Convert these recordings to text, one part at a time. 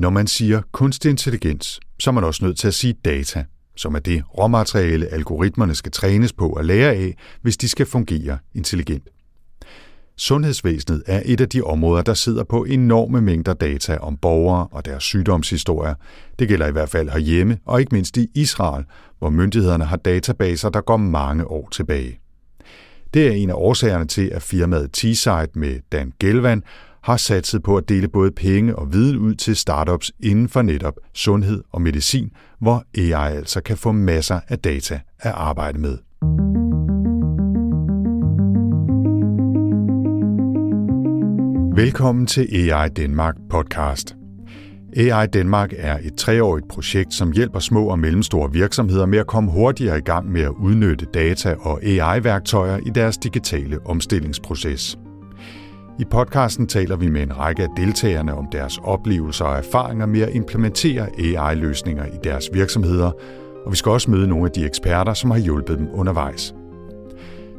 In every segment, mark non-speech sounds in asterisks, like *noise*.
Når man siger kunstig intelligens, så er man også nødt til at sige data, som er det råmateriale, algoritmerne skal trænes på og lære af, hvis de skal fungere intelligent. Sundhedsvæsenet er et af de områder, der sidder på enorme mængder data om borgere og deres sygdomshistorier. Det gælder i hvert fald herhjemme, og ikke mindst i Israel, hvor myndighederne har databaser, der går mange år tilbage. Det er en af årsagerne til, at firmaet T-Site med Dan Gelvan har satset på at dele både penge og viden ud til startups inden for netop sundhed og medicin, hvor AI altså kan få masser af data at arbejde med. Velkommen til AI Danmark podcast. AI Danmark er et treårigt projekt, som hjælper små og mellemstore virksomheder med at komme hurtigere i gang med at udnytte data og AI-værktøjer i deres digitale omstillingsproces. I podcasten taler vi med en række af deltagerne om deres oplevelser og erfaringer med at implementere AI-løsninger i deres virksomheder, og vi skal også møde nogle af de eksperter, som har hjulpet dem undervejs.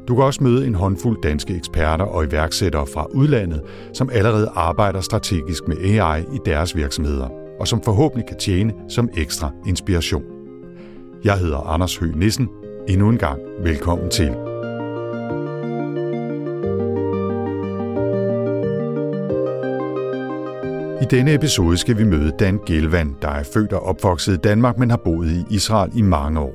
Du kan også møde en håndfuld danske eksperter og iværksættere fra udlandet, som allerede arbejder strategisk med AI i deres virksomheder, og som forhåbentlig kan tjene som ekstra inspiration. Jeg hedder Anders Høgh Nissen. Endnu en gang velkommen til. I denne episode skal vi møde Dan Gelvan, der er født og opvokset i Danmark, men har boet i Israel i mange år.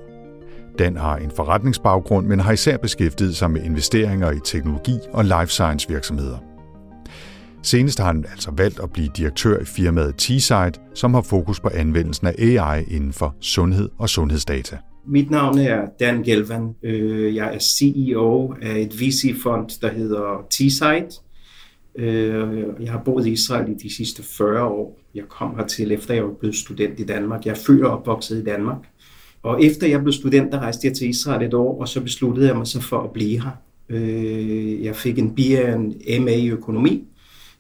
Dan har en forretningsbaggrund, men har især beskæftiget sig med investeringer i teknologi og life science virksomheder. Senest har han altså valgt at blive direktør i firmaet T-Site, som har fokus på anvendelsen af AI inden for sundhed og sundhedsdata. Mit navn er Dan Gelvan. Øh, jeg er CEO af et VC-fond, der hedder T-Site. Øh, jeg har boet i Israel i de sidste 40 år. Jeg kom hertil efter jeg var blevet student i Danmark. Jeg er født og opvokset i Danmark. Og efter jeg blev student, der rejste jeg til Israel et år, og så besluttede jeg mig så for at blive her. Øh, jeg fik en BA en MA i økonomi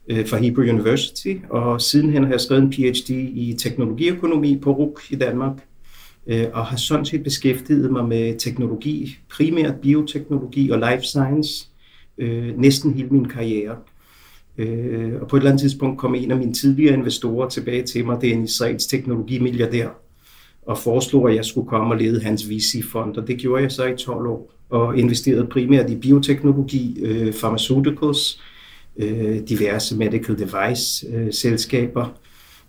øh, fra Hebrew University, og sidenhen har jeg skrevet en PhD i teknologiøkonomi på RUK i Danmark, øh, og har sådan set beskæftiget mig med teknologi, primært bioteknologi og life science, øh, næsten hele min karriere. Øh, og på et eller andet tidspunkt kom en af mine tidligere investorer tilbage til mig, det er en israelsk teknologimilliardær, og foreslog, at jeg skulle komme og lede hans VC-fond, og det gjorde jeg så i 12 år, og investerede primært i bioteknologi, øh, pharmaceuticals, øh, diverse medical device-selskaber. Øh,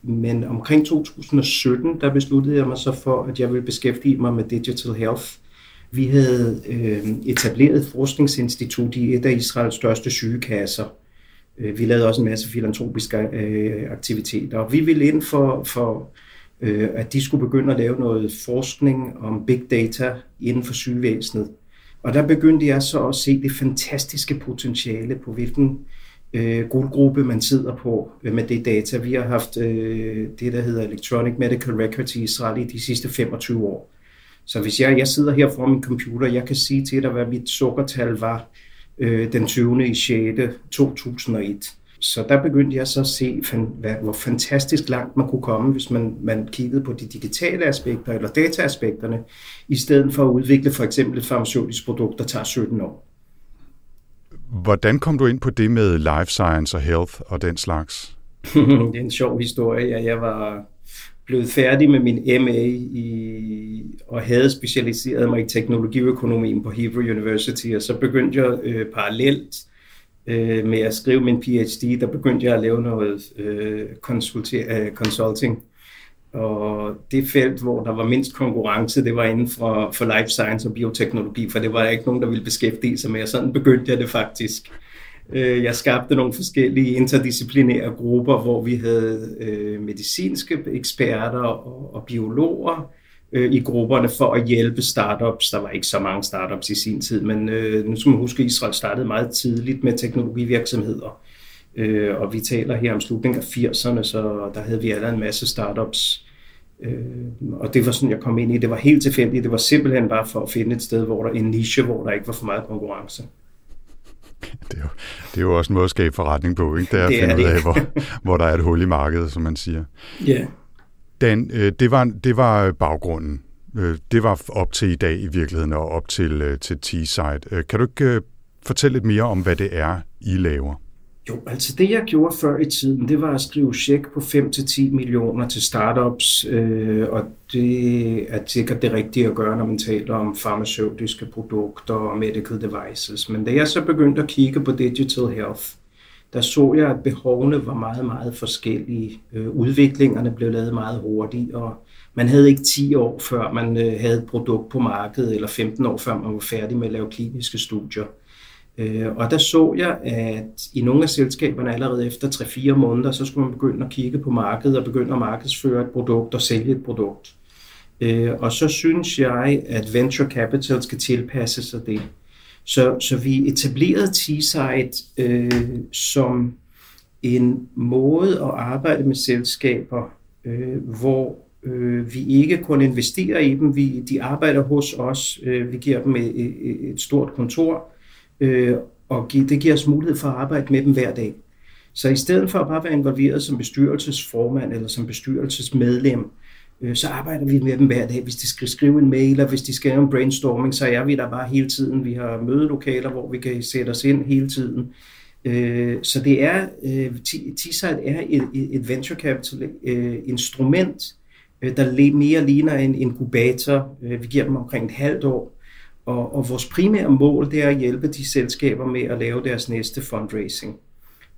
Men omkring 2017, der besluttede jeg mig så for, at jeg ville beskæftige mig med digital health. Vi havde øh, etableret et forskningsinstitut i et af Israels største sygekasser. Øh, vi lavede også en masse filantropiske øh, aktiviteter, og vi ville ind for, for øh, at de skulle begynde at lave noget forskning om big data inden for sygevæsenet. Og der begyndte jeg så at se det fantastiske potentiale på hvilken øh, guldgruppe man sidder på med det data. Vi har haft øh, det, der hedder Electronic Medical Records i Israel i de sidste 25 år. Så hvis jeg, jeg sidder her foran min computer, jeg kan sige til dig, hvad mit sukkertal var øh, den 20. i 6. 2001. Så der begyndte jeg så at se, hvor fantastisk langt man kunne komme, hvis man, man kiggede på de digitale aspekter eller dataaspekterne, i stedet for at udvikle for eksempel et farmaceutisk produkt, der tager 17 år. Hvordan kom du ind på det med life science og health og den slags? *laughs* det er en sjov historie. Jeg var blevet færdig med min MA i, og havde specialiseret mig i teknologiøkonomien på Hebrew University, og så begyndte jeg øh, parallelt øh, med at skrive min PhD, der begyndte jeg at lave noget øh, øh, consulting. Og det felt, hvor der var mindst konkurrence, det var inden for, for life science og bioteknologi, for det var ikke nogen, der ville beskæftige sig med, og sådan begyndte jeg det faktisk. Øh, jeg skabte nogle forskellige interdisciplinære grupper, hvor vi havde øh, medicinske eksperter og, og biologer, øh, i grupperne for at hjælpe startups. Der var ikke så mange startups i sin tid, men øh, nu skal man huske, at Israel startede meget tidligt med teknologivirksomheder. Øh, og vi taler her om slutningen af 80'erne, så der havde vi allerede en masse startups. Øh, og det var sådan, jeg kom ind i. Det var helt tilfældigt. Det var simpelthen bare for at finde et sted, hvor der en niche, hvor der ikke var for meget konkurrence. *laughs* Det er, jo, det er jo også en måde at skabe forretning på, ikke? Det er at det er finde ud af, hvor, hvor der er et hul i markedet, som man siger. Ja. Yeah. Dan, øh, det var, det var baggrunden. Øh, det var op til i dag i virkeligheden og op til, øh, til T-Site. Kan du ikke fortælle lidt mere om, hvad det er, I laver? Jo, altså det jeg gjorde før i tiden, det var at skrive check på 5-10 millioner til startups, øh, og det er sikkert det rigtige at gøre, når man taler om farmaceutiske produkter og medical devices. Men da jeg så begyndte at kigge på digital health, der så jeg, at behovene var meget, meget forskellige. Øh, udviklingerne blev lavet meget hurtigt, og man havde ikke 10 år, før man øh, havde et produkt på markedet, eller 15 år, før man var færdig med at lave kliniske studier. Øh, Øh, og der så jeg, at i nogle af selskaberne allerede efter 3-4 måneder, så skulle man begynde at kigge på markedet og begynde at markedsføre et produkt og sælge et produkt. Øh, og så synes jeg, at venture capital skal tilpasse sig det. Så, så vi etablerede T-Site øh, som en måde at arbejde med selskaber, øh, hvor øh, vi ikke kun investerer i dem, vi, de arbejder hos os, øh, vi giver dem et, et, et stort kontor, øh, og det giver os mulighed for at arbejde med dem hver dag. Så i stedet for at bare være involveret som bestyrelsesformand eller som bestyrelsesmedlem, øh, så arbejder vi med dem hver dag. Hvis de skal skrive en mail, eller hvis de skal have en brainstorming, så er vi der bare hele tiden. Vi har mødelokaler, hvor vi kan sætte os ind hele tiden. Øh, så det er, øh, T-Site er et, et venture capital øh, instrument, øh, der mere ligner en inkubator. Øh, vi giver dem omkring et halvt år, og, og vores primære mål, det er at hjælpe de selskaber med at lave deres næste fundraising.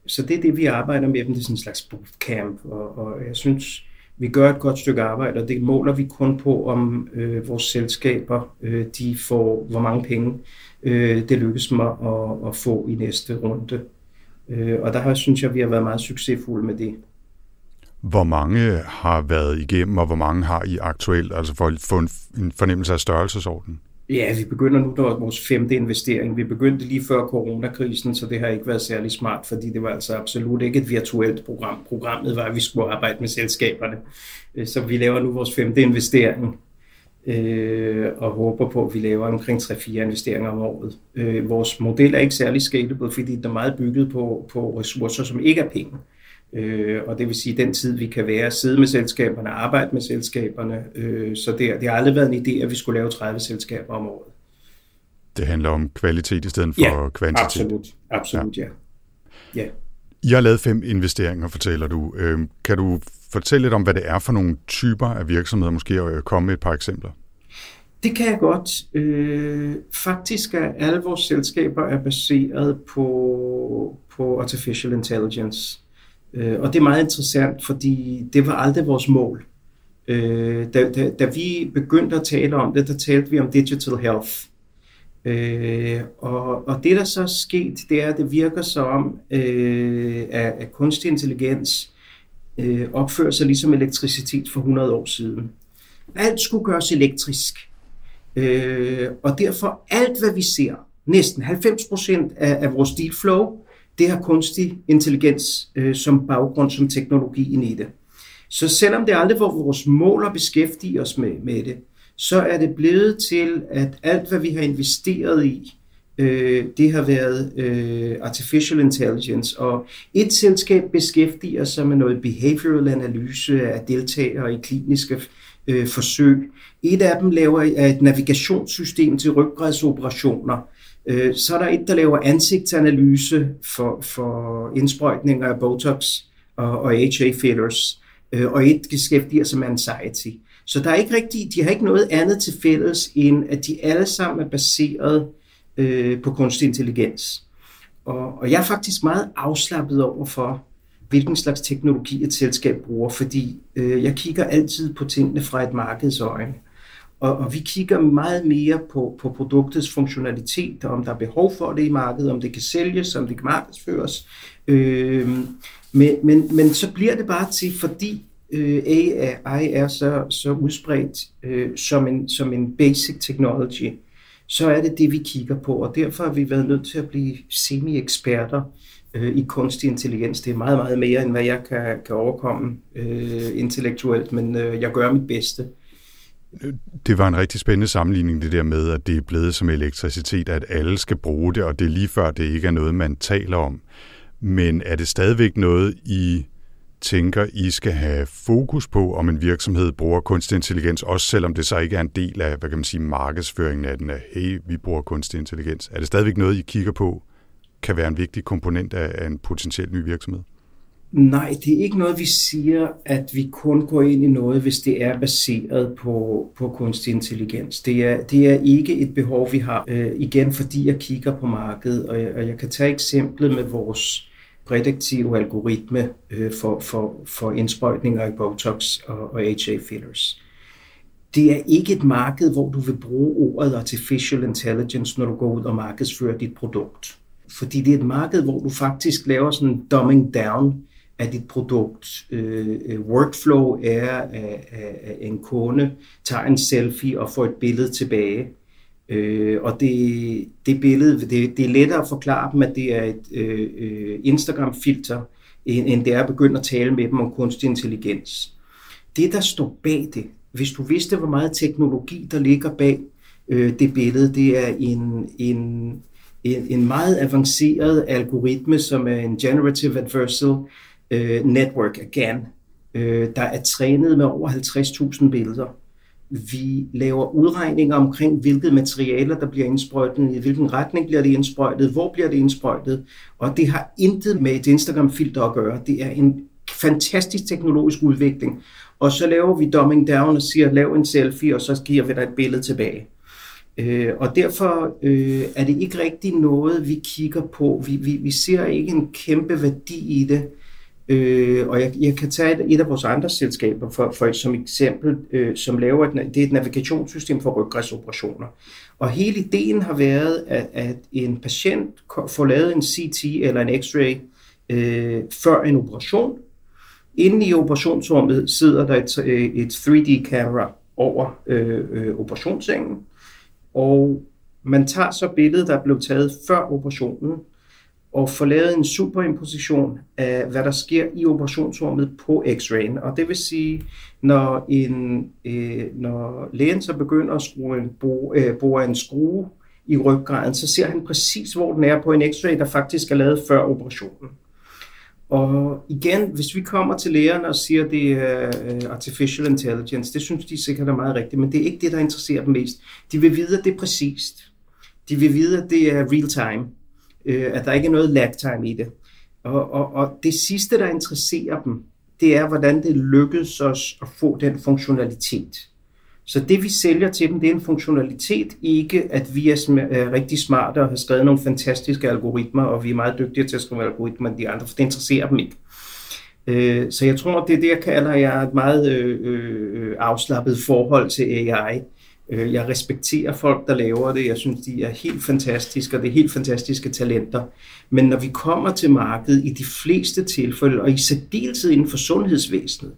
Så det er det, vi arbejder med dem. Det er sådan en slags bootcamp, og, og jeg synes, vi gør et godt stykke arbejde, og det måler vi kun på, om øh, vores selskaber øh, de får, hvor mange penge øh, det lykkes mig at, at få i næste runde. Øh, og der har, synes jeg, vi har været meget succesfulde med det. Hvor mange har været igennem, og hvor mange har I aktuelt, altså for at få en fornemmelse af størrelsesordenen? Ja, vi begynder nu, der er vores femte investering. Vi begyndte lige før coronakrisen, så det har ikke været særlig smart, fordi det var altså absolut ikke et virtuelt program. Programmet var, at vi skulle arbejde med selskaberne. Øh, så vi laver nu vores femte investering, øh, og håber på, at vi laver omkring 3-4 investeringer om året. Øh, vores model er ikke særlig scalable, fordi den er meget bygget på, på ressourcer, som ikke er penge. Øh, og det vil sige den tid, vi kan være sidde med selskaberne, arbejde med selskaberne. Øh, så det, det har aldrig været en idé, at vi skulle lave 30 selskaber om året. Det handler om kvalitet i stedet for ja, kvantitet. absolut. Absolut, ja. ja. ja. I har lavet fem investeringer, fortæller du. Øh, kan du fortælle lidt om, hvad det er for nogle typer af virksomheder, måske at komme med et par eksempler? Det kan jeg godt. Øh, faktisk er alle vores selskaber er baseret på, på artificial intelligence. Øh, og det er meget interessant, fordi det var aldrig vores mål. Øh, da, da, da vi begyndte at tale om det, der talte vi om digital health. Øh, og, og det, der så er sket, det er, at det virker som, øh, at, at kunstig intelligens øh, opfører sig ligesom elektricitet for 100 år siden. Alt skulle gøres elektrisk. Øh, og derfor alt, hvad vi ser, næsten 90 procent af, af vores deal flow, det har kunstig intelligens øh, som baggrund, som teknologien i det. Så selvom det aldrig var vores mål at beskæftige os med, med det, så er det blevet til, at alt, hvad vi har investeret i, øh, det har været øh, artificial intelligence. Og et selskab beskæftiger sig med noget behavioral analyse af deltagere i kliniske øh, forsøg. Et af dem laver et navigationssystem til ryggradsoperationer. Øh, så er der et, der laver ansigtsanalyse for, for indsprøjtninger af Botox og, og HA fillers, øh, og et beskæftiger sig med anxiety. Så der er ikke rigtig, de har ikke noget andet til fælles, end at de alle sammen er baseret øh, på kunstig intelligens. Og, og jeg er faktisk meget afslappet over for, hvilken slags teknologi et selskab bruger, fordi øh, jeg kigger altid på tingene fra et markedsøjne. Og, og vi kigger meget mere på, på produktets funktionalitet, om der er behov for det i markedet, om det kan sælges, om det kan markedsføres. Øh, men, men, men så bliver det bare til, fordi øh, AI er så, så udspredt øh, som, en, som en basic technology, så er det det, vi kigger på, og derfor har vi været nødt til at blive semi-eksperter øh, i kunstig intelligens. Det er meget, meget mere, end hvad jeg kan, kan overkomme øh, intellektuelt, men øh, jeg gør mit bedste. Det var en rigtig spændende sammenligning, det der med, at det er blevet som elektricitet, at alle skal bruge det, og det er lige før, det ikke er noget, man taler om. Men er det stadigvæk noget, I tænker, I skal have fokus på, om en virksomhed bruger kunstig intelligens, også selvom det så ikke er en del af, hvad kan man sige, markedsføringen af den, at hey, vi bruger kunstig intelligens. Er det stadigvæk noget, I kigger på kan være en vigtig komponent af en potentiel ny virksomhed? Nej, det er ikke noget, vi siger, at vi kun går ind i noget, hvis det er baseret på, på kunstig intelligens. Det er, det er ikke et behov, vi har, øh, igen fordi jeg kigger på markedet, og jeg, og jeg kan tage eksemplet med vores prædiktive algoritme øh, for, for, for indsprøjtninger i Botox og, og HA-fillers. Det er ikke et marked, hvor du vil bruge ordet artificial intelligence, når du går ud og markedsfører dit produkt. Fordi det er et marked, hvor du faktisk laver sådan en dumbing down af dit produkt. Øh, øh workflow er, at, at en kunde tager en selfie og får et billede tilbage. Øh, og det, det billede, det, det er lettere at forklare dem, at det er et øh, øh, Instagram-filter, end, end det er at begynde at tale med dem om kunstig intelligens. Det, der står bag det, hvis du vidste, hvor meget teknologi, der ligger bag øh, det billede, det er en, en, en, en meget avanceret algoritme, som er en Generative Adversarial øh, Network, again, øh, der er trænet med over 50.000 billeder. Vi laver udregninger omkring, hvilke materialer, der bliver indsprøjtet, i hvilken retning bliver det indsprøjtet, hvor bliver det indsprøjtet, og det har intet med et Instagram-filter at gøre. Det er en fantastisk teknologisk udvikling. Og så laver vi dumbing down og siger, lav en selfie, og så giver vi dig et billede tilbage. Øh, og derfor øh, er det ikke rigtig noget, vi kigger på. Vi, vi, vi ser ikke en kæmpe værdi i det. Øh, og jeg, jeg kan tage et, et af vores andre selskaber for, for som eksempel, øh, som laver et, det er et navigationssystem for ryggræsoperationer. Og hele ideen har været, at, at en patient får lavet en CT eller en X-ray øh, før en operation. Inden i operationsrummet sidder der et, øh, et 3D-kamera over øh, øh, operationssengen, og man tager så billedet, der blev taget før operationen, og få lavet en superimposition af, hvad der sker i operationsrummet på X-rayen. Og det vil sige, når, en, øh, når lægen så begynder at skrue en, bo, øh, bore en skrue i ryggraden, så ser han præcis, hvor den er på en X-ray, der faktisk er lavet før operationen. Og igen, hvis vi kommer til lægerne og siger, at det er øh, artificial intelligence, det synes de sikkert er meget rigtigt, men det er ikke det, der interesserer dem mest. De vil vide, at det er præcist. De vil vide, at det er real time øh, at der ikke er noget lag time i det. Og, og, og det sidste, der interesserer dem, det er, hvordan det lykkedes os at få den funktionalitet. Så det, vi sælger til dem, det er en funktionalitet, ikke at vi er, sm- er øh, rigtig smarte og har skrevet nogle fantastiske algoritmer, og vi er meget dygtige til at skrive algoritmer end de andre, for det interesserer dem ikke. Øh, så jeg tror, det er det, jeg kalder jeg et meget øh, øh, øh, afslappet forhold til AI. Øh, jeg respekterer folk, der laver det. Jeg synes, de er helt fantastiske, og det er helt fantastiske talenter. Men når vi kommer til markedet i de fleste tilfælde, og i særdeleshed inden for sundhedsvæsenet,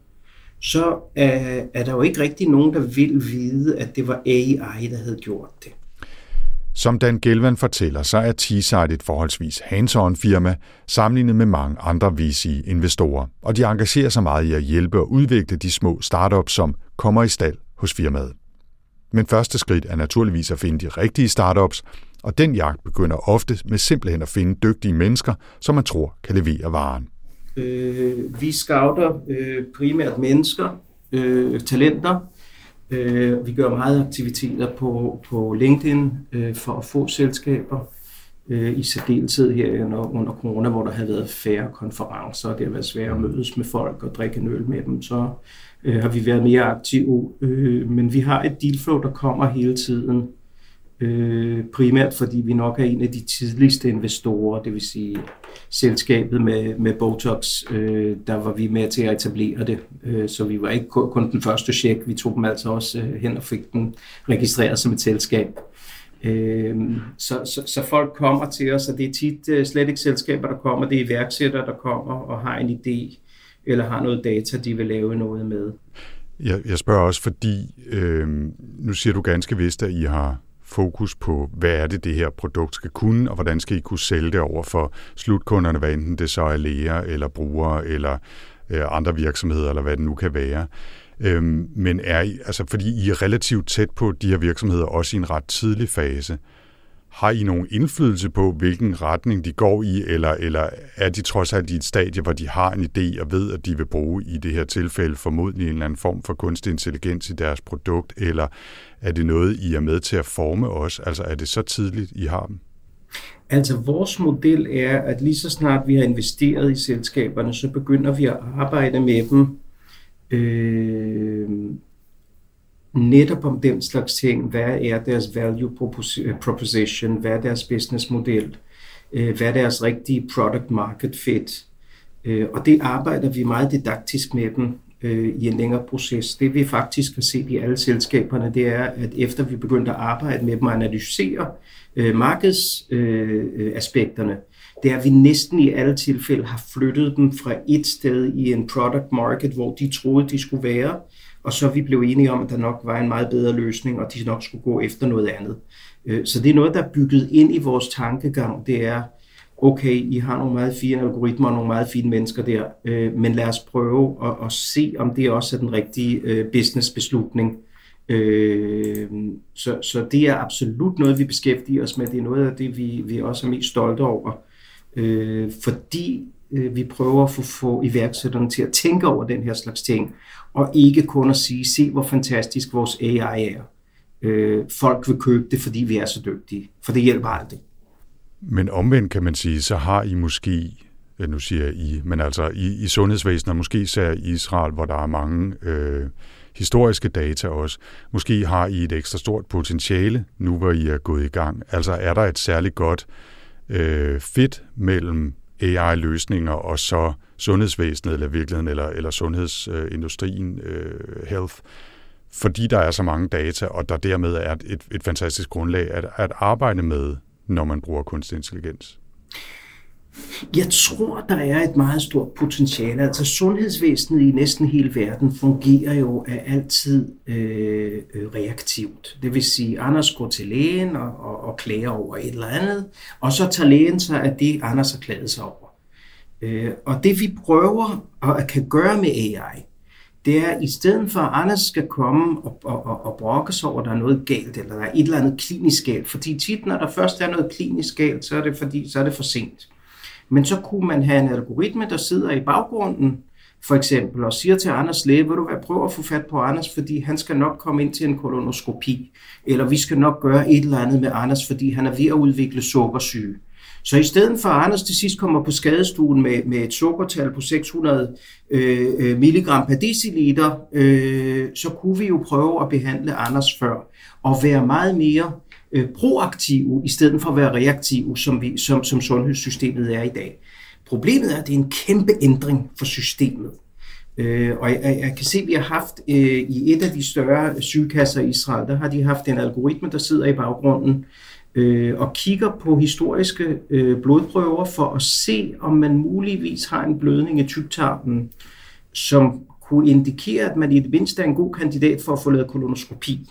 så er, er der jo ikke rigtig nogen, der vil vide, at det var AI, der havde gjort det. Som Dan Gelvan fortæller, så er T-Site et forholdsvis hands-on firma, sammenlignet med mange andre VC-investorer, og de engagerer sig meget i at hjælpe og udvikle de små startups, som kommer i stald hos firmaet. Men første skridt er naturligvis at finde de rigtige startups, og den jagt begynder ofte med simpelthen at finde dygtige mennesker, som man tror kan levere varen. Øh, vi scouter øh, primært mennesker, øh, talenter. Øh, vi gør meget aktiviteter på, på LinkedIn øh, for at få selskaber. Øh, I særdeleshed her under, under corona, hvor der har været færre konferencer, og det har været svært at mødes med folk og drikke en øl med dem, så øh, har vi været mere aktive. Øh, men vi har et dealflow, der kommer hele tiden. Øh, primært fordi vi nok er en af de tidligste investorer, det vil sige selskabet med, med Botox, øh, der var vi med til at etablere det. Øh, så vi var ikke kun den første check, vi tog dem altså også øh, hen og fik den registreret som et selskab. Øh, så, så, så folk kommer til os, og det er tit øh, slet ikke selskaber, der kommer, det er iværksættere, der kommer og har en idé eller har noget data, de vil lave noget med. Jeg, jeg spørger også, fordi øh, nu siger du ganske vist, at I har fokus på, hvad er det, det her produkt skal kunne, og hvordan skal I kunne sælge det over for slutkunderne, hvad enten det så er læger, eller brugere, eller øh, andre virksomheder, eller hvad det nu kan være. Øhm, men er I, altså fordi I er relativt tæt på de her virksomheder, også i en ret tidlig fase, har I nogen indflydelse på, hvilken retning de går i, eller, eller er de trods alt i et stadie, hvor de har en idé og ved, at de vil bruge i det her tilfælde formodentlig en eller anden form for kunstig intelligens i deres produkt, eller er det noget, I er med til at forme os? Altså er det så tidligt, I har dem? Altså vores model er, at lige så snart vi har investeret i selskaberne, så begynder vi at arbejde med dem øh, netop om den slags ting. Hvad er deres value øh, proposition? Hvad er deres business model? Øh, hvad er deres rigtige product market fit? Øh, og det arbejder vi meget didaktisk med dem i en længere proces. Det vi faktisk har set i alle selskaberne, det er, at efter vi begyndte at arbejde med dem og analysere øh, markedsaspekterne, øh, det er, at vi næsten i alle tilfælde har flyttet dem fra et sted i en product market, hvor de troede, de skulle være, og så vi blev enige om, at der nok var en meget bedre løsning, og de nok skulle gå efter noget andet. Øh, så det er noget, der er bygget ind i vores tankegang. Det er, okay, I har nogle meget fine algoritmer og nogle meget fine mennesker der, øh, men lad os prøve at, at se, om det også er den rigtige øh, businessbeslutning. Så, så det er absolut noget, vi beskæftiger os med. Det er noget af det, vi, vi også er mest stolte over. Fordi øh, vi prøver at få, få iværksætterne til at tænke over den her slags ting, og ikke kun at sige, se hvor fantastisk vores AI er. Øh, folk vil købe det, fordi vi er så dygtige, for det hjælper aldrig. Men omvendt kan man sige, så har I måske, nu siger jeg I, men altså i, i sundhedsvæsenet, måske især i Israel, hvor der er mange øh, historiske data også, måske har I et ekstra stort potentiale, nu hvor I er gået i gang. Altså er der et særligt godt øh, fit mellem AI-løsninger og så sundhedsvæsenet, eller virkeligheden, eller, eller sundhedsindustrien, øh, øh, health, fordi der er så mange data, og der dermed er et, et fantastisk grundlag at, at arbejde med når man bruger kunstig intelligens? Jeg tror, der er et meget stort potentiale. Altså sundhedsvæsenet i næsten hele verden fungerer jo af altid øh, øh, reaktivt. Det vil sige, Anders går til lægen og, og, og klager over et eller andet, og så tager lægen sig af det, Anders har klaget sig over. Øh, og det vi prøver at kan gøre med AI, det er, at i stedet for at Anders skal komme og, og, og, og brokke sig over, at der er noget galt, eller der er et eller andet klinisk galt, fordi tit, når der først er noget klinisk galt, så er det, fordi, så er det for sent. Men så kunne man have en algoritme, der sidder i baggrunden, for eksempel, og siger til Anders læge, vil du være, prøve at få fat på Anders, fordi han skal nok komme ind til en kolonoskopi, eller vi skal nok gøre et eller andet med Anders, fordi han er ved at udvikle sukkersyge. Så i stedet for at Anders til sidst kommer på skadestuen med, med et sukkertal på 600 øh, øh, milligram per deciliter, øh, så kunne vi jo prøve at behandle Anders før og være meget mere øh, proaktive i stedet for at være reaktive, som, vi, som, som sundhedssystemet er i dag. Problemet er, at det er en kæmpe ændring for systemet. Øh, og jeg, jeg kan se, at vi har haft øh, i et af de større sygekasser i Israel, der har de haft en algoritme, der sidder i baggrunden, øh, og kigger på historiske øh, blodprøver for at se, om man muligvis har en blødning i tyktarmen, som kunne indikere, at man i det mindste er en god kandidat for at få lavet kolonoskopi.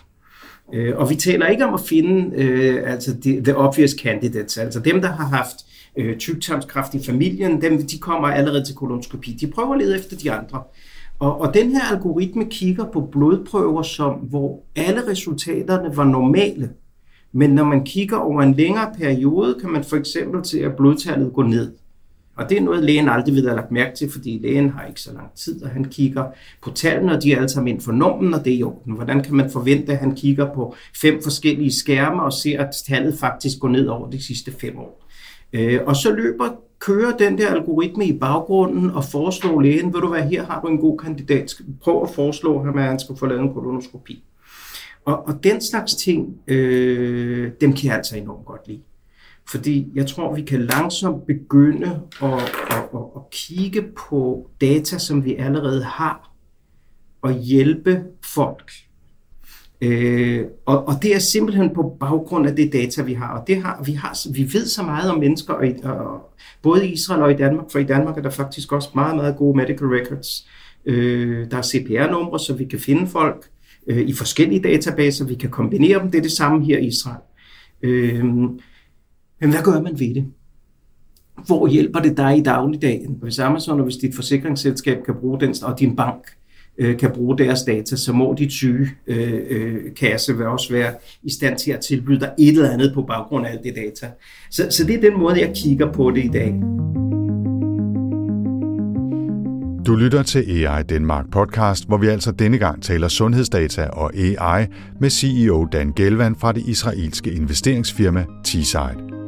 Øh, og vi taler ikke om at finde øh, altså the, the obvious candidates, altså dem, der har haft øh, tyktarmskræft i familien, dem, de kommer allerede til kolonoskopi. De prøver at lede efter de andre. Og, og den her algoritme kigger på blodprøver, som, hvor alle resultaterne var normale. Men når man kigger over en længere periode, kan man for eksempel se, at blodtallet går ned. Og det er noget, lægen aldrig vil have lagt mærke til, fordi lægen har ikke så lang tid, og han kigger på tallene, og de er alle sammen inden for normen, og det er i orden. Hvordan kan man forvente, at han kigger på fem forskellige skærme og ser, at tallet faktisk går ned over de sidste fem år? Øh, og så løber kører den der algoritme i baggrunden og foreslår lægen, vil du være her har du en god kandidat, prøv at foreslå ham, at han skal få lavet en kolonoskopi. Og, og den slags ting, øh, dem kan jeg altså enormt godt lide. Fordi jeg tror, vi kan langsomt begynde at, at, at, at kigge på data, som vi allerede har, og hjælpe folk. Øh, og, og det er simpelthen på baggrund af det data, vi har. Og det har, vi, har, vi ved så meget om mennesker, og, og, både i Israel og i Danmark, for i Danmark er der faktisk også meget, meget gode medical records. Øh, der er CPR-numre, så vi kan finde folk øh, i forskellige databaser. Vi kan kombinere dem. Det er det samme her i Israel. Øh, men hvad gør man ved det? Hvor hjælper det dig i dagligdagen? Hvis Amazon og hvis dit forsikringsselskab kan bruge den, og din bank øh, kan bruge deres data, så må dit syge øh, øh, kasse vil også være i stand til at tilbyde dig et eller andet på baggrund af alt det data. Så, så det er den måde, jeg kigger på det i dag. Du lytter til AI Danmark podcast, hvor vi altså denne gang taler sundhedsdata og AI med CEO Dan Gelvan fra det israelske investeringsfirma T-Side.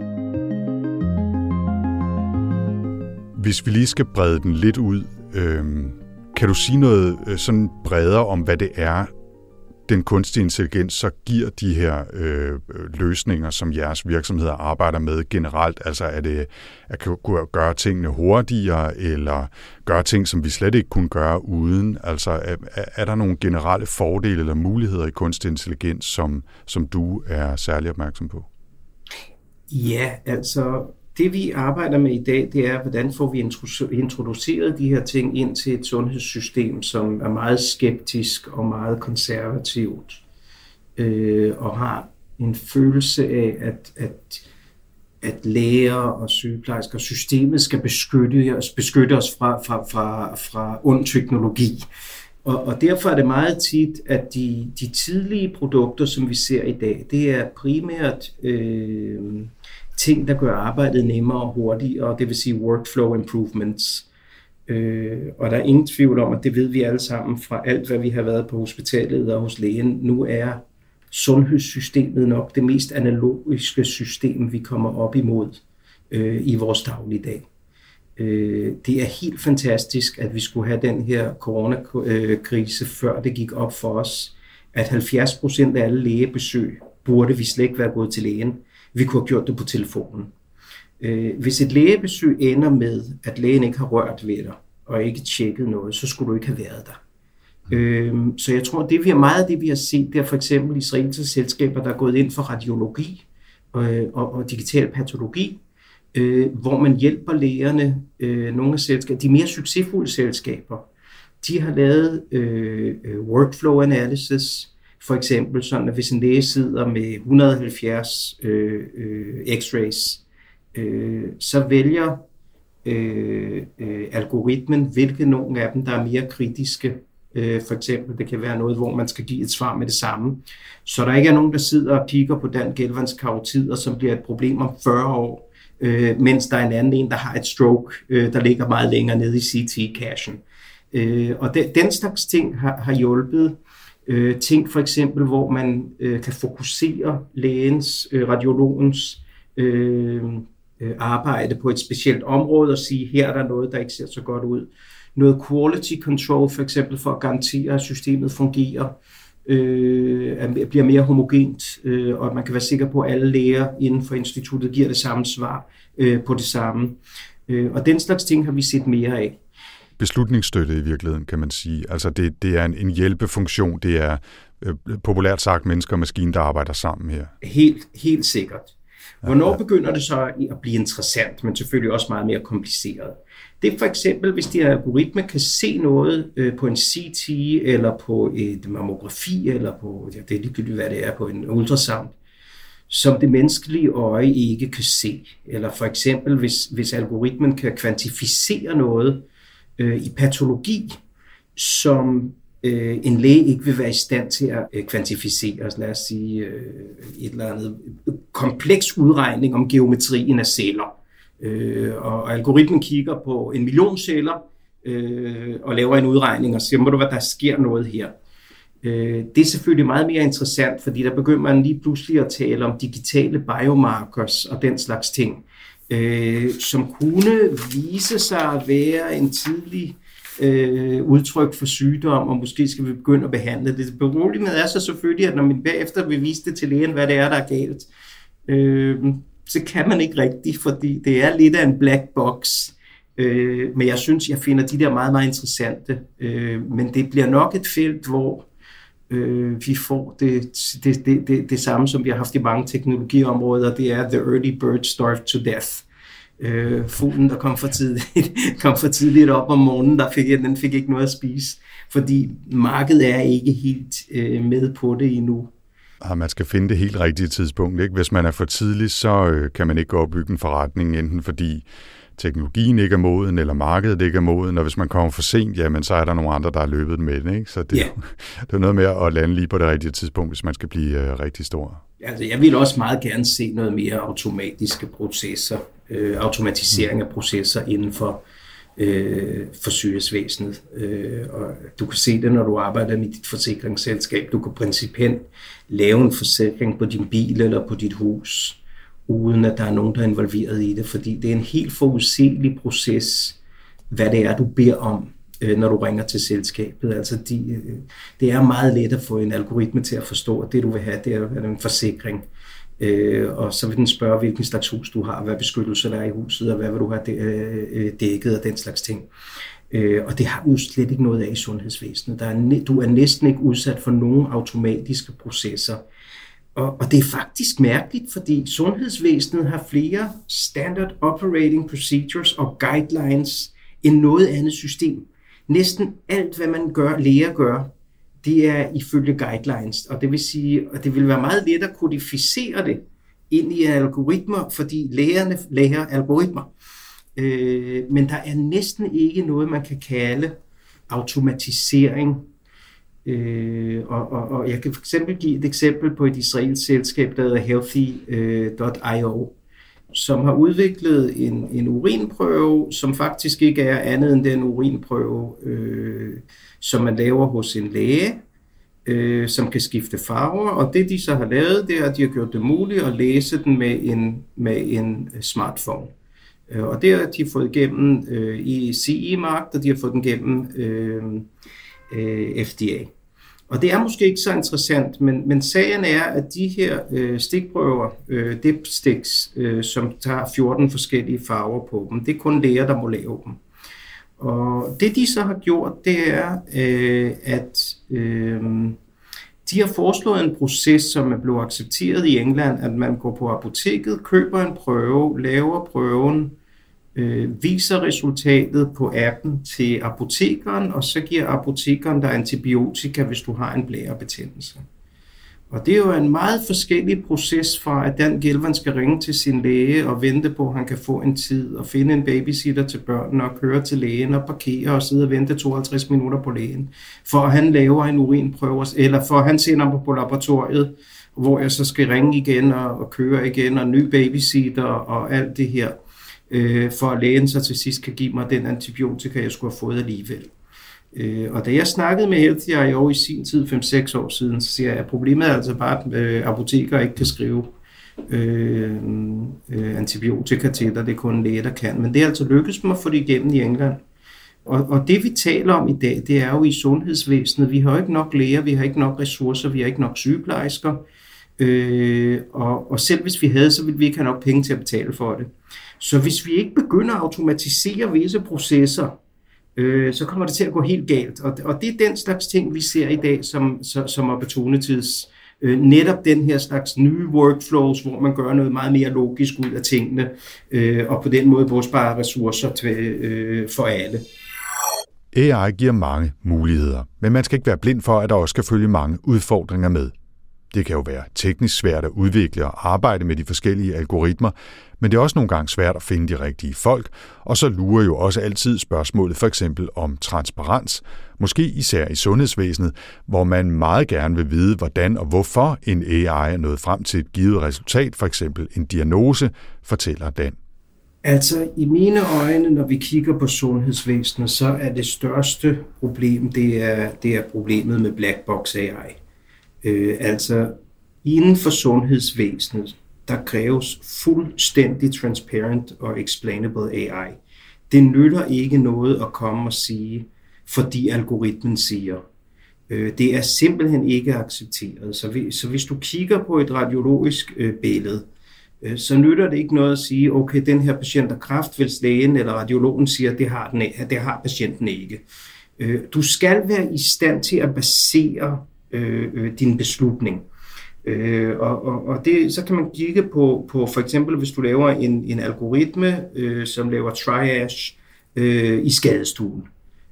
Hvis vi lige skal brede den lidt ud, øh, kan du sige noget øh, sådan bredere om, hvad det er, den kunstige intelligens så giver de her øh, løsninger, som jeres virksomheder arbejder med generelt? Altså er det at kunne gøre tingene hurtigere, eller gøre ting, som vi slet ikke kunne gøre uden? Altså er, er der nogle generelle fordele eller muligheder i kunstig intelligens, som, som du er særlig opmærksom på? Ja, altså det vi arbejder med i dag, det er, hvordan får vi introduceret de her ting ind til et sundhedssystem, som er meget skeptisk og meget konservativt, øh, og har en følelse af, at, at, at læger og sygeplejersker, systemet skal beskytte os, beskytte os fra, fra, fra, fra ond teknologi. Og, og derfor er det meget tit, at de, de tidlige produkter, som vi ser i dag, det er primært øh, ting, der gør arbejdet nemmere og hurtigere, det vil sige workflow improvements. Øh, og der er ingen tvivl om, at det ved vi alle sammen fra alt, hvad vi har været på hospitalet og hos lægen. Nu er sundhedssystemet nok det mest analogiske system, vi kommer op imod øh, i vores dagligdag. Øh, det er helt fantastisk, at vi skulle have den her coronakrise, før det gik op for os, at 70 procent af alle lægebesøg burde vi slet ikke være gået til lægen. Vi kunne have gjort det på telefonen. Øh, hvis et lægebesøg ender med, at lægen ikke har rørt ved dig, og ikke tjekket noget, så skulle du ikke have været der. Øh, så jeg tror, det vi har meget af det, vi har set, det er for eksempel israelske selskaber, der er gået ind for radiologi og, øh, og, og digital patologi, øh, hvor man hjælper lægerne, øh, nogle af selskaber, de mere succesfulde selskaber, de har lavet øh, øh workflow analysis, for eksempel sådan, at hvis en læge sidder med 170 øh, øh, x-rays, øh, så vælger øh, øh, algoritmen, hvilke nogle af dem, der er mere kritiske. Øh, for eksempel, det kan være noget, hvor man skal give et svar med det samme. Så der ikke er nogen, der sidder og kigger på den Gelvans karotider, som bliver et problem om 40 år, øh, mens der er en anden en, der har et stroke, øh, der ligger meget længere nede i CT-cachen. Øh, og de, den slags ting har, har hjulpet Øh, ting for eksempel, hvor man øh, kan fokusere lægens, øh, radiologens øh, øh, arbejde på et specielt område og sige, her er der noget, der ikke ser så godt ud. Noget quality control for eksempel for at garantere, at systemet fungerer, øh, bliver mere homogent, øh, og at man kan være sikker på, at alle læger inden for instituttet giver det samme svar øh, på det samme. Øh, og den slags ting har vi set mere af beslutningsstøtte i virkeligheden, kan man sige. Altså det, det er en, en hjælpefunktion, det er øh, populært sagt mennesker og maskiner, der arbejder sammen her. Helt, helt sikkert. Hvornår ja, ja. begynder det så at blive interessant, men selvfølgelig også meget mere kompliceret? Det er for eksempel, hvis de her algoritmer kan se noget øh, på en CT, eller på et mammografi, eller på, ja, det er ligegyldigt, hvad det er, på en ultrasound, som det menneskelige øje ikke kan se. Eller for eksempel, hvis, hvis algoritmen kan kvantificere noget, øh, i patologi, som øh, en læge ikke vil være i stand til at øh, kvantificere, lad os sige øh, et eller andet kompleks udregning om geometrien af celler. Øh, og algoritmen kigger på en million celler øh, og laver en udregning og siger, må du hvad, der sker noget her. Øh, det er selvfølgelig meget mere interessant, fordi der begynder man lige pludselig at tale om digitale biomarkers og den slags ting øh, som kunne vise sig at være en tidlig øh, udtryk for sygdom, og måske skal vi begynde at behandle det. Det med er så selvfølgelig, at når man bagefter vil vise det til lægen, hvad det er, der er galt, øh, så kan man ikke rigtigt, fordi det er lidt af en black box. Øh, men jeg synes, jeg finder de der meget, meget interessante. Øh, men det bliver nok et felt, hvor øh, vi får det, det, det, det, det samme, som vi har haft i mange teknologiområder, det er the early bird starved to death. Øh, fuglen, der kom for, tidligt, *laughs* kom for tidligt op om morgenen, der fik, den fik ikke noget at spise, fordi markedet er ikke helt øh, med på det endnu. Og man skal finde det helt rigtige tidspunkt. Ikke? Hvis man er for tidlig, så øh, kan man ikke gå og bygge en forretning, enten fordi teknologien ikke er moden, eller markedet ikke er moden, og hvis man kommer for sent, jamen så er der nogle andre, der har løbet med den. Ikke? Så det, yeah. *laughs* det er noget med at lande lige på det rigtige tidspunkt, hvis man skal blive uh, rigtig stor. Altså, jeg vil også meget gerne se noget mere automatiske processer, øh, automatisering af processer inden for, øh, for sygehusvæsenet. Øh, og du kan se det, når du arbejder med dit forsikringsselskab. Du kan principielt lave en forsikring på din bil eller på dit hus, uden at der er nogen, der er involveret i det, fordi det er en helt forudsigelig proces, hvad det er, du beder om, øh, når du ringer til selskabet. Altså, de, øh, det er meget let at få en algoritme til at forstå, at det, du vil have, det er en forsikring. Øh, og så vil den spørge, hvilken slags hus du har, hvad beskyttelse der er i huset, og hvad vil du have øh, dækket og den slags ting. og det har vi jo slet ikke noget af i sundhedsvæsenet. Der er, du er næsten ikke udsat for nogen automatiske processer. Og, og det er faktisk mærkeligt, fordi sundhedsvæsenet har flere standard operating procedures og guidelines end noget andet system. Næsten alt, hvad man gør, læger gør, det er ifølge guidelines, og det vil sige, at det vil være meget let at kodificere det ind i algoritmer, fordi lægerne lærer algoritmer. Øh, men der er næsten ikke noget, man kan kalde automatisering Øh, og, og, og jeg kan for eksempel give et eksempel på et israelsk selskab, der hedder Healthy.io, øh, som har udviklet en, en urinprøve, som faktisk ikke er andet end den urinprøve, øh, som man laver hos en læge, øh, som kan skifte farver. Og det de så har lavet, det er, at de har gjort det muligt at læse den med en, med en smartphone. Øh, og det har de fået igennem øh, i CE-markedet, og de har fået den igennem øh, øh, FDA. Og det er måske ikke så interessant, men, men sagen er, at de her øh, stikprøver, øh, dipsticks, øh, som tager 14 forskellige farver på dem, det er kun læger, der må lave dem. Og det de så har gjort, det er, øh, at øh, de har foreslået en proces, som er blevet accepteret i England, at man går på apoteket, køber en prøve, laver prøven, øh, viser resultatet på appen til apotekeren, og så giver apotekeren dig antibiotika, hvis du har en blærebetændelse. Og det er jo en meget forskellig proces fra, at Dan Gelvan skal ringe til sin læge og vente på, at han kan få en tid og finde en babysitter til børnene og køre til lægen og parkere og sidde og vente 52 minutter på lægen, for at han laver en urinprøve, eller for at han sender mig på laboratoriet, hvor jeg så skal ringe igen og, og køre igen og ny babysitter og alt det her øh, for at lægen så til sidst kan give mig den antibiotika, jeg skulle have fået alligevel. Øh, og da jeg snakkede med Healthy.io i sin tid, 5-6 år siden, så siger jeg, at problemet er altså bare, at øh, apoteker ikke kan skrive øh, øh, antibiotika til dig. Det er kun læger, der kan. Men det er altså lykkedes mig at få det igennem i England. Og, og det vi taler om i dag, det er jo i sundhedsvæsenet. Vi har ikke nok læger, vi har ikke nok ressourcer, vi har ikke nok sygeplejersker. Øh, og, og selv hvis vi havde, så ville vi ikke have nok penge til at betale for det. Så hvis vi ikke begynder at automatisere visse processer, øh, så kommer det til at gå helt galt. Og, og det er den slags ting, vi ser i dag som, som, som opportunities. Øh, netop den her slags nye workflows, hvor man gør noget meget mere logisk ud af tingene, øh, og på den måde både sparer ressourcer til, øh, for alle. AI giver mange muligheder, men man skal ikke være blind for, at der også skal følge mange udfordringer med. Det kan jo være teknisk svært at udvikle og arbejde med de forskellige algoritmer, men det er også nogle gange svært at finde de rigtige folk, og så lurer jo også altid spørgsmålet for eksempel om transparens, måske især i sundhedsvæsenet, hvor man meget gerne vil vide, hvordan og hvorfor en AI er nået frem til et givet resultat, for eksempel en diagnose, fortæller Dan. Altså i mine øjne, når vi kigger på sundhedsvæsenet, så er det største problem, det er, det er problemet med black box AI. Øh, altså inden for sundhedsvæsenet, der kræves fuldstændig transparent og explainable AI. Det nytter ikke noget at komme og sige, fordi algoritmen siger. Øh, det er simpelthen ikke accepteret. Så, så hvis du kigger på et radiologisk øh, billede, øh, så nytter det ikke noget at sige, okay, den her patient har kræft, hvis lægen eller radiologen siger, at det har, den, det har patienten ikke. Øh, du skal være i stand til at basere Øh, øh, din beslutning. Øh, og og, og det, så kan man kigge på, på for eksempel, hvis du laver en, en algoritme, øh, som laver triage øh, i skadestuen.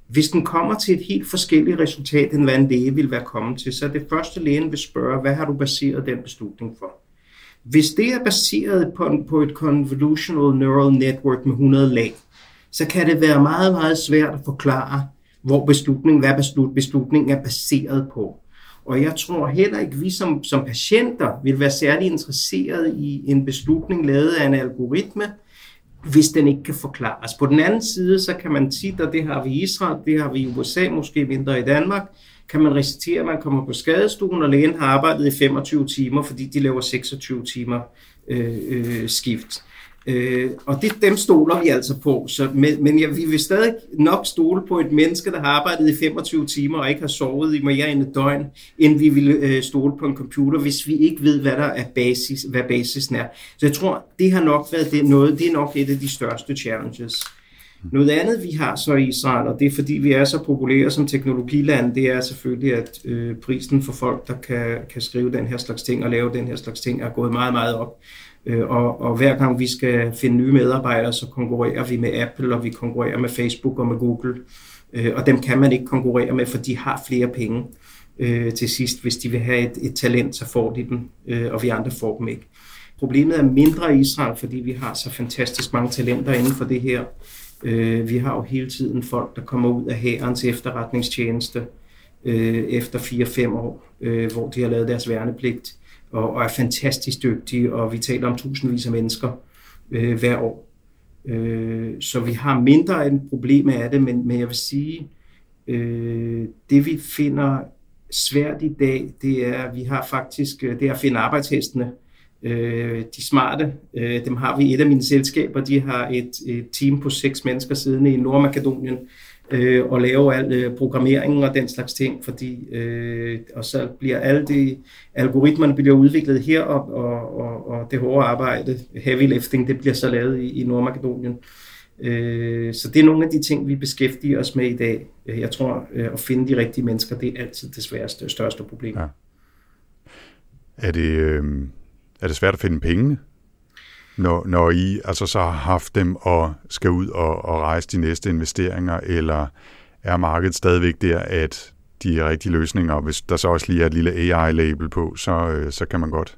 Hvis den kommer til et helt forskelligt resultat, end hvad en læge vil være kommet til, så er det første lægen vil spørge, hvad har du baseret den beslutning for? Hvis det er baseret på, på et convolutional neural network med 100 lag, så kan det være meget, meget svært at forklare, hvor beslutningen, hvad beslut, beslutningen er baseret på. Og jeg tror heller ikke, at vi som, som patienter vil være særlig interesseret i en beslutning lavet af en algoritme, hvis den ikke kan forklares. På den anden side, så kan man tit, og det har vi i Israel, det har vi i USA, måske mindre i Danmark, kan man recitere, at man kommer på skadestuen, og lægen har arbejdet i 25 timer, fordi de laver 26 timer øh, øh, skift. Øh, og det, dem stoler vi altså på. Så, men men ja, vi vil stadig nok stole på et menneske, der har arbejdet i 25 timer og ikke har sovet i mere end et døgn, end vi vil øh, stole på en computer, hvis vi ikke ved, hvad der er basis, hvad basisen er. Så jeg tror, det har nok været det, noget, det er nok et af de største challenges. Noget andet, vi har så i Israel, og det er fordi, vi er så populære som teknologiland, det er selvfølgelig, at øh, prisen for folk, der kan, kan skrive den her slags ting og lave den her slags ting, er gået meget, meget op. Øh, og, og hver gang vi skal finde nye medarbejdere, så konkurrerer vi med Apple, og vi konkurrerer med Facebook og med Google. Øh, og dem kan man ikke konkurrere med, for de har flere penge øh, til sidst. Hvis de vil have et, et talent, så får de dem, øh, og vi andre får dem ikke. Problemet er mindre i Israel, fordi vi har så fantastisk mange talenter inden for det her. Vi har jo hele tiden folk, der kommer ud af hærens efterretningstjeneste efter 4-5 år, hvor de har lavet deres værnepligt og, og er fantastisk dygtige, og vi taler om tusindvis af mennesker øh, hver år. Øh, så vi har mindre end problem af det, men, men jeg vil sige, øh, det vi finder svært i dag, det er, at vi har faktisk, øh, det er at finde arbejdshestene. Øh, de smarte, øh, dem har vi i et af mine selskaber, de har et, et team på seks mennesker siddende i Nordmakedonien, øh, øh, og lave al øh, programmeringen og den slags ting, fordi øh, og så bliver alle de algoritmerne bliver udviklet her, og, og, og, og det hårde arbejde, heavy lifting, det bliver så lavet i, i Nordmakedonien. Øh, så det er nogle af de ting, vi beskæftiger os med i dag. Jeg tror, øh, at finde de rigtige mennesker, det er altid det sværeste, største problem. Ja. Er, det, øh, er det svært at finde pengene? Når, når I altså så har haft dem og skal ud og, og rejse de næste investeringer, eller er markedet stadigvæk der, at de rigtige løsninger, og hvis der så også lige er et lille AI-label på, så, øh, så kan man godt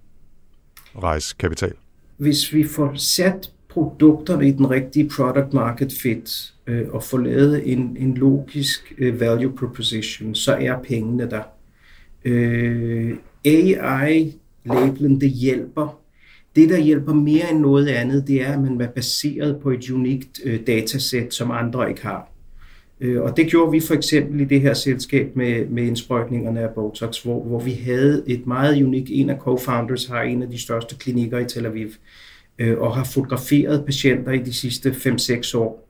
rejse kapital? Hvis vi får sat produkterne i den rigtige product market fit, øh, og får lavet en, en logisk øh, value proposition, så er pengene der. Øh, AI-labelen, det hjælper det, der hjælper mere end noget andet, det er, at man er baseret på et unikt øh, datasæt, som andre ikke har. Øh, og det gjorde vi for eksempel i det her selskab med, med indsprøjtningerne af Botox, hvor, hvor vi havde et meget unikt, en af co-founders har en af de største klinikker i Tel Aviv, øh, og har fotograferet patienter i de sidste 5-6 år,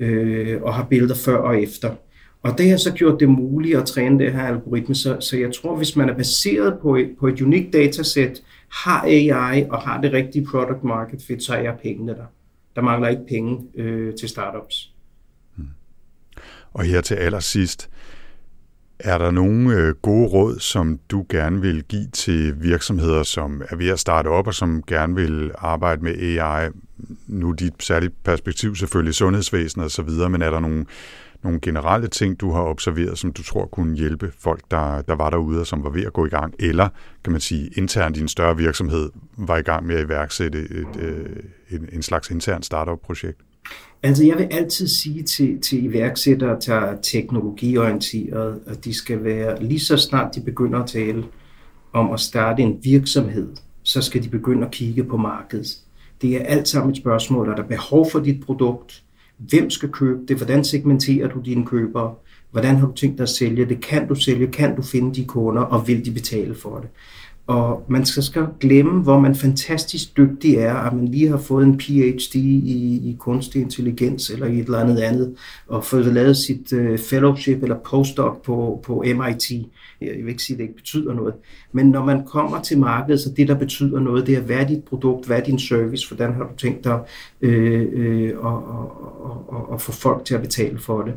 øh, og har billeder før og efter. Og det har så gjort det muligt at træne det her algoritme, så, så jeg tror, hvis man er baseret på et, på et unikt datasæt, har AI og har det rigtige product market fit, så er pengene der. Der mangler ikke penge øh, til startups. Hmm. Og her til allersidst, er der nogle øh, gode råd, som du gerne vil give til virksomheder, som er ved at starte op og som gerne vil arbejde med AI? Nu er dit særlige perspektiv selvfølgelig sundhedsvæsenet osv., men er der nogle nogle generelle ting, du har observeret, som du tror kunne hjælpe folk, der, der var derude og som var ved at gå i gang, eller kan man sige internt i en større virksomhed var i gang med at iværksætte et, et, en, en slags intern startup-projekt? Altså jeg vil altid sige til, til iværksættere, der er teknologiorienteret, at de skal være, lige så snart de begynder at tale om at starte en virksomhed, så skal de begynde at kigge på markedet. Det er alt sammen et spørgsmål, er der behov for dit produkt? Hvem skal købe det? Hvordan segmenterer du dine købere? Hvordan har du tænkt dig at sælge det? Kan du sælge? Kan du finde de kunder? Og vil de betale for det? Og man skal, skal glemme, hvor man fantastisk dygtig er, at man lige har fået en PhD i, i kunstig intelligens eller i et eller andet andet, og fået lavet sit uh, fellowship eller postdoc på, på MIT. Jeg vil ikke sige, at det ikke betyder noget. Men når man kommer til markedet, så det, der betyder noget, det er, hvad er dit produkt, hvad er din service, hvordan har du tænkt dig øh, øh, at, at, at, at få folk til at betale for det.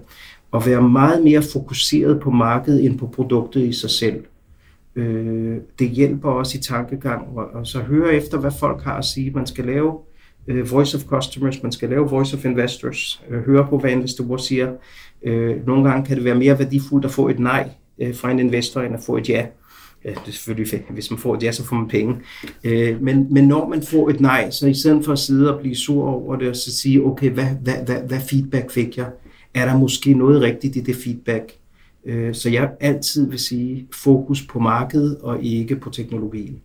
Og være meget mere fokuseret på markedet end på produktet i sig selv. Øh, det hjælper også i tankegang, og, og så høre efter, hvad folk har at sige. Man skal lave øh, voice of customers, man skal lave voice of investors, øh, høre på, hvad investorer siger. Øh, nogle gange kan det være mere værdifuldt at få et nej øh, fra en investor, end at få et ja. Ja, det er selvfølgelig. Hvis man får et ja, så får man penge. Øh, men, men når man får et nej, så i stedet for at sidde og blive sur over det, og så sige, okay, hvad, hvad, hvad, hvad feedback fik jeg? Er der måske noget rigtigt i det feedback? Øh, så jeg altid vil sige fokus på markedet og ikke på teknologien.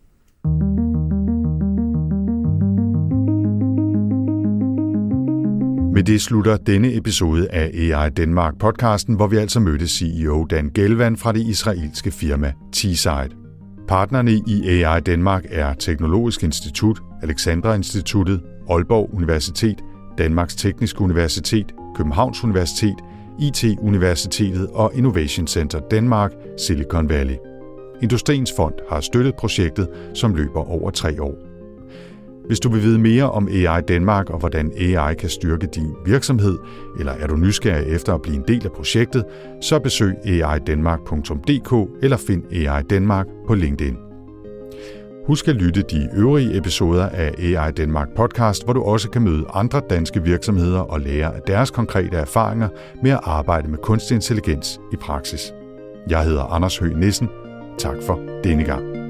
Med det slutter denne episode af AI Danmark podcasten, hvor vi altså mødte CEO Dan Gelvan fra det israelske firma T-Side. Partnerne i AI Danmark er Teknologisk Institut, Alexandra Instituttet, Aalborg Universitet, Danmarks Tekniske Universitet, Københavns Universitet, IT-universitetet og Innovation Center Danmark, Silicon Valley. Industriens Fond har støttet projektet, som løber over tre år. Hvis du vil vide mere om AI Danmark og hvordan AI kan styrke din virksomhed, eller er du nysgerrig efter at blive en del af projektet, så besøg aidanmark.dk eller find AI Danmark på LinkedIn. Husk at lytte de øvrige episoder af AI Danmark podcast, hvor du også kan møde andre danske virksomheder og lære af deres konkrete erfaringer med at arbejde med kunstig intelligens i praksis. Jeg hedder Anders Høgh Nissen. Tak for denne gang.